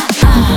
ah.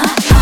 아